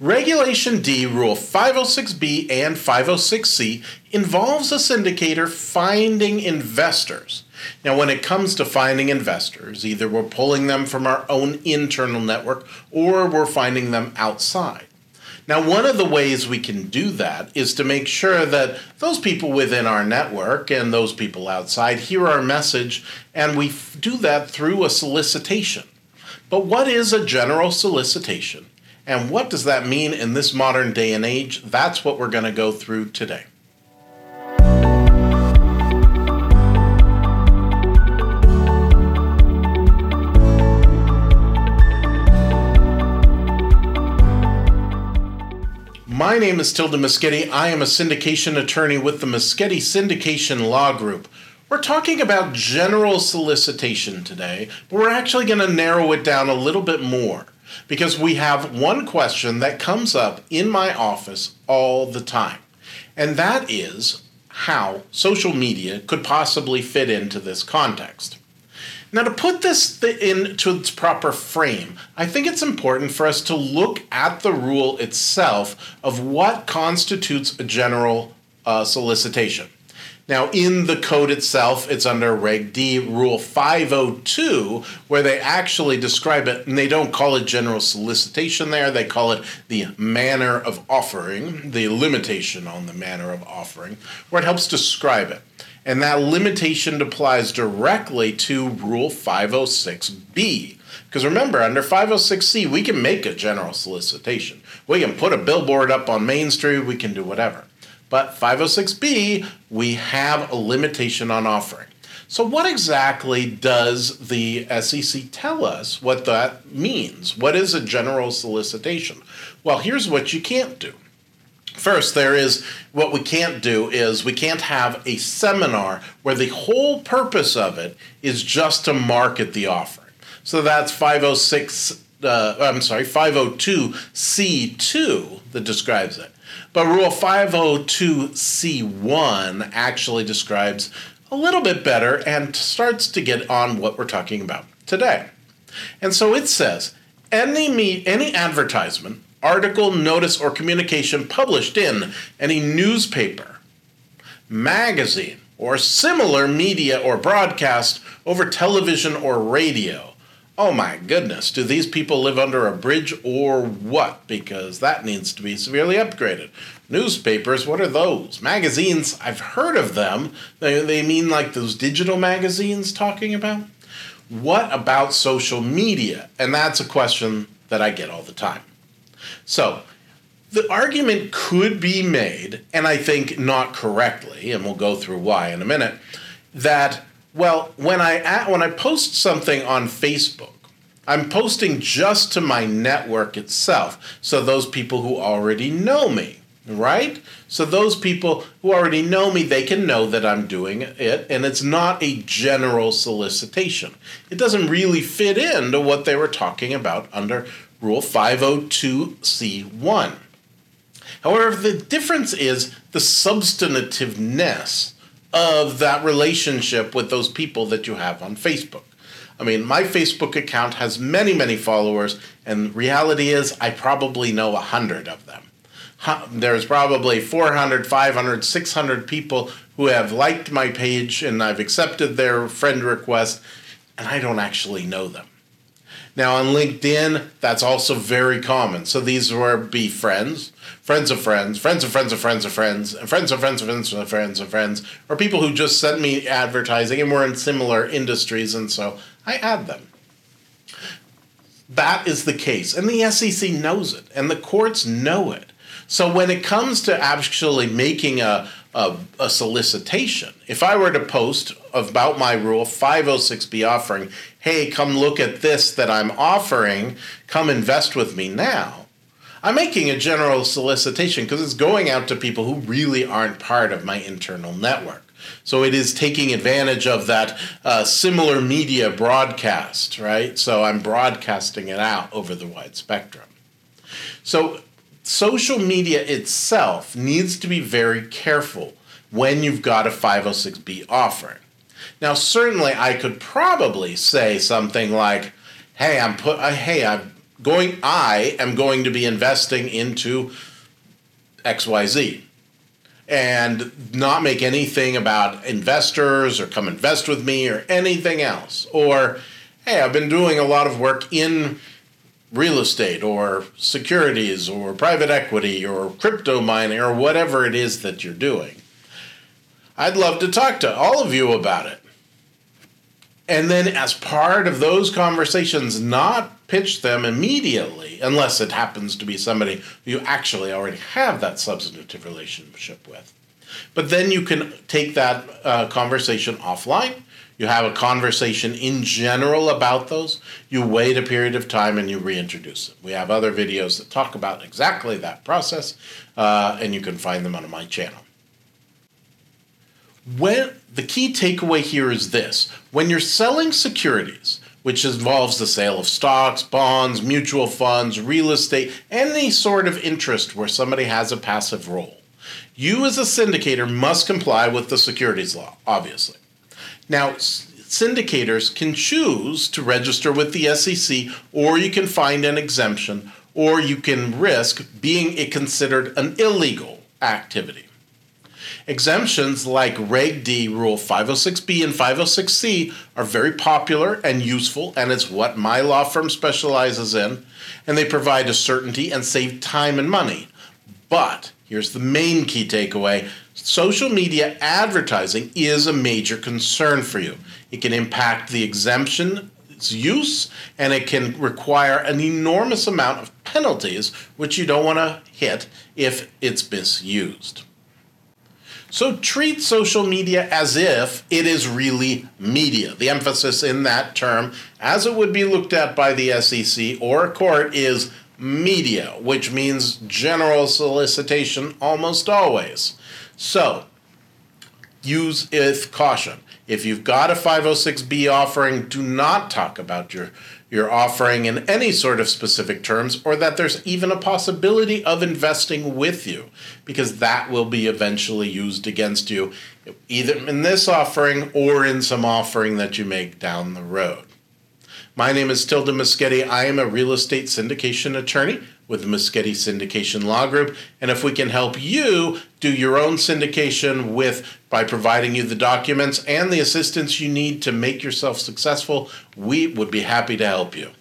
Regulation D, Rule 506B and 506C, involves a syndicator finding investors. Now, when it comes to finding investors, either we're pulling them from our own internal network or we're finding them outside. Now, one of the ways we can do that is to make sure that those people within our network and those people outside hear our message, and we do that through a solicitation. But what is a general solicitation? And what does that mean in this modern day and age? That's what we're going to go through today. My name is Tilden Moschetti. I am a syndication attorney with the Moschetti Syndication Law Group. We're talking about general solicitation today, but we're actually going to narrow it down a little bit more because we have one question that comes up in my office all the time, and that is how social media could possibly fit into this context. Now, to put this into its proper frame, I think it's important for us to look at the rule itself of what constitutes a general uh, solicitation. Now, in the code itself, it's under Reg D, Rule 502, where they actually describe it, and they don't call it general solicitation there, they call it the manner of offering, the limitation on the manner of offering, where it helps describe it. And that limitation applies directly to Rule 506B. Because remember, under 506C, we can make a general solicitation. We can put a billboard up on Main Street, we can do whatever. But 506B, we have a limitation on offering. So, what exactly does the SEC tell us what that means? What is a general solicitation? Well, here's what you can't do. First, there is what we can't do is we can't have a seminar where the whole purpose of it is just to market the offering. So that's 506 uh, I'm sorry, 502C2 that describes it. But Rule 502C1 actually describes a little bit better and starts to get on what we're talking about today. And so it says any me- any advertisement, article, notice, or communication published in any newspaper, magazine, or similar media or broadcast over television or radio oh my goodness, do these people live under a bridge or what? Because that needs to be severely upgraded. Newspapers, what are those? Magazines, I've heard of them. They, they mean like those digital magazines talking about? What about social media? And that's a question that I get all the time. So, the argument could be made, and I think not correctly, and we'll go through why in a minute, that well, when I when I post something on Facebook, I'm posting just to my network itself. So those people who already know me, right? So those people who already know me, they can know that I'm doing it, and it's not a general solicitation. It doesn't really fit into what they were talking about under Rule 502C1. However, the difference is the substantiveness of that relationship with those people that you have on Facebook. I mean, my Facebook account has many, many followers, and reality is I probably know a hundred of them. There's probably 400, 500, 600 people who have liked my page and I've accepted their friend request, and I don't actually know them. Now on LinkedIn, that's also very common. So these would be friends, friends of friends, friends of friends of friends of friends, and friends of friends of friends of friends of friends, or people who just sent me advertising and we're in similar industries, and so I add them. That is the case, and the SEC knows it, and the courts know it. So when it comes to actually making a, a, a, solicitation, if I were to post about my rule 506B offering, hey, come look at this that I'm offering, come invest with me now, I'm making a general solicitation because it's going out to people who really aren't part of my internal network. So it is taking advantage of that uh, similar media broadcast, right? So I'm broadcasting it out over the wide spectrum. So social media itself needs to be very careful when you've got a 506B offering. Now, certainly, I could probably say something like, "Hey, I'm put. Uh, hey, I'm going I am going to be investing into XYZ and not make anything about investors or come invest with me or anything else. Or, hey, I've been doing a lot of work in real estate or securities or private equity or crypto mining or whatever it is that you're doing. I'd love to talk to all of you about it. And then, as part of those conversations, not pitch them immediately, unless it happens to be somebody you actually already have that substantive relationship with. But then you can take that uh, conversation offline. You have a conversation in general about those. You wait a period of time and you reintroduce it. We have other videos that talk about exactly that process, uh, and you can find them on my channel. When the key takeaway here is this: when you're selling securities, which involves the sale of stocks, bonds, mutual funds, real estate, any sort of interest where somebody has a passive role. You, as a syndicator, must comply with the securities law, obviously. Now, syndicators can choose to register with the SEC, or you can find an exemption, or you can risk being considered an illegal activity. Exemptions like Reg D, Rule 506B, and 506C are very popular and useful, and it's what my law firm specializes in, and they provide a certainty and save time and money. But here's the main key takeaway social media advertising is a major concern for you. It can impact the exemption use and it can require an enormous amount of penalties which you don't want to hit if it's misused. So treat social media as if it is really media. The emphasis in that term, as it would be looked at by the SEC or a court, is media, which means general solicitation almost always. So use with caution. If you've got a 506B offering, do not talk about your your offering in any sort of specific terms or that there's even a possibility of investing with you because that will be eventually used against you either in this offering or in some offering that you make down the road. My name is Tilden Moschetti. I am a real estate syndication attorney with the Moschetti Syndication Law Group. And if we can help you do your own syndication with by providing you the documents and the assistance you need to make yourself successful, we would be happy to help you.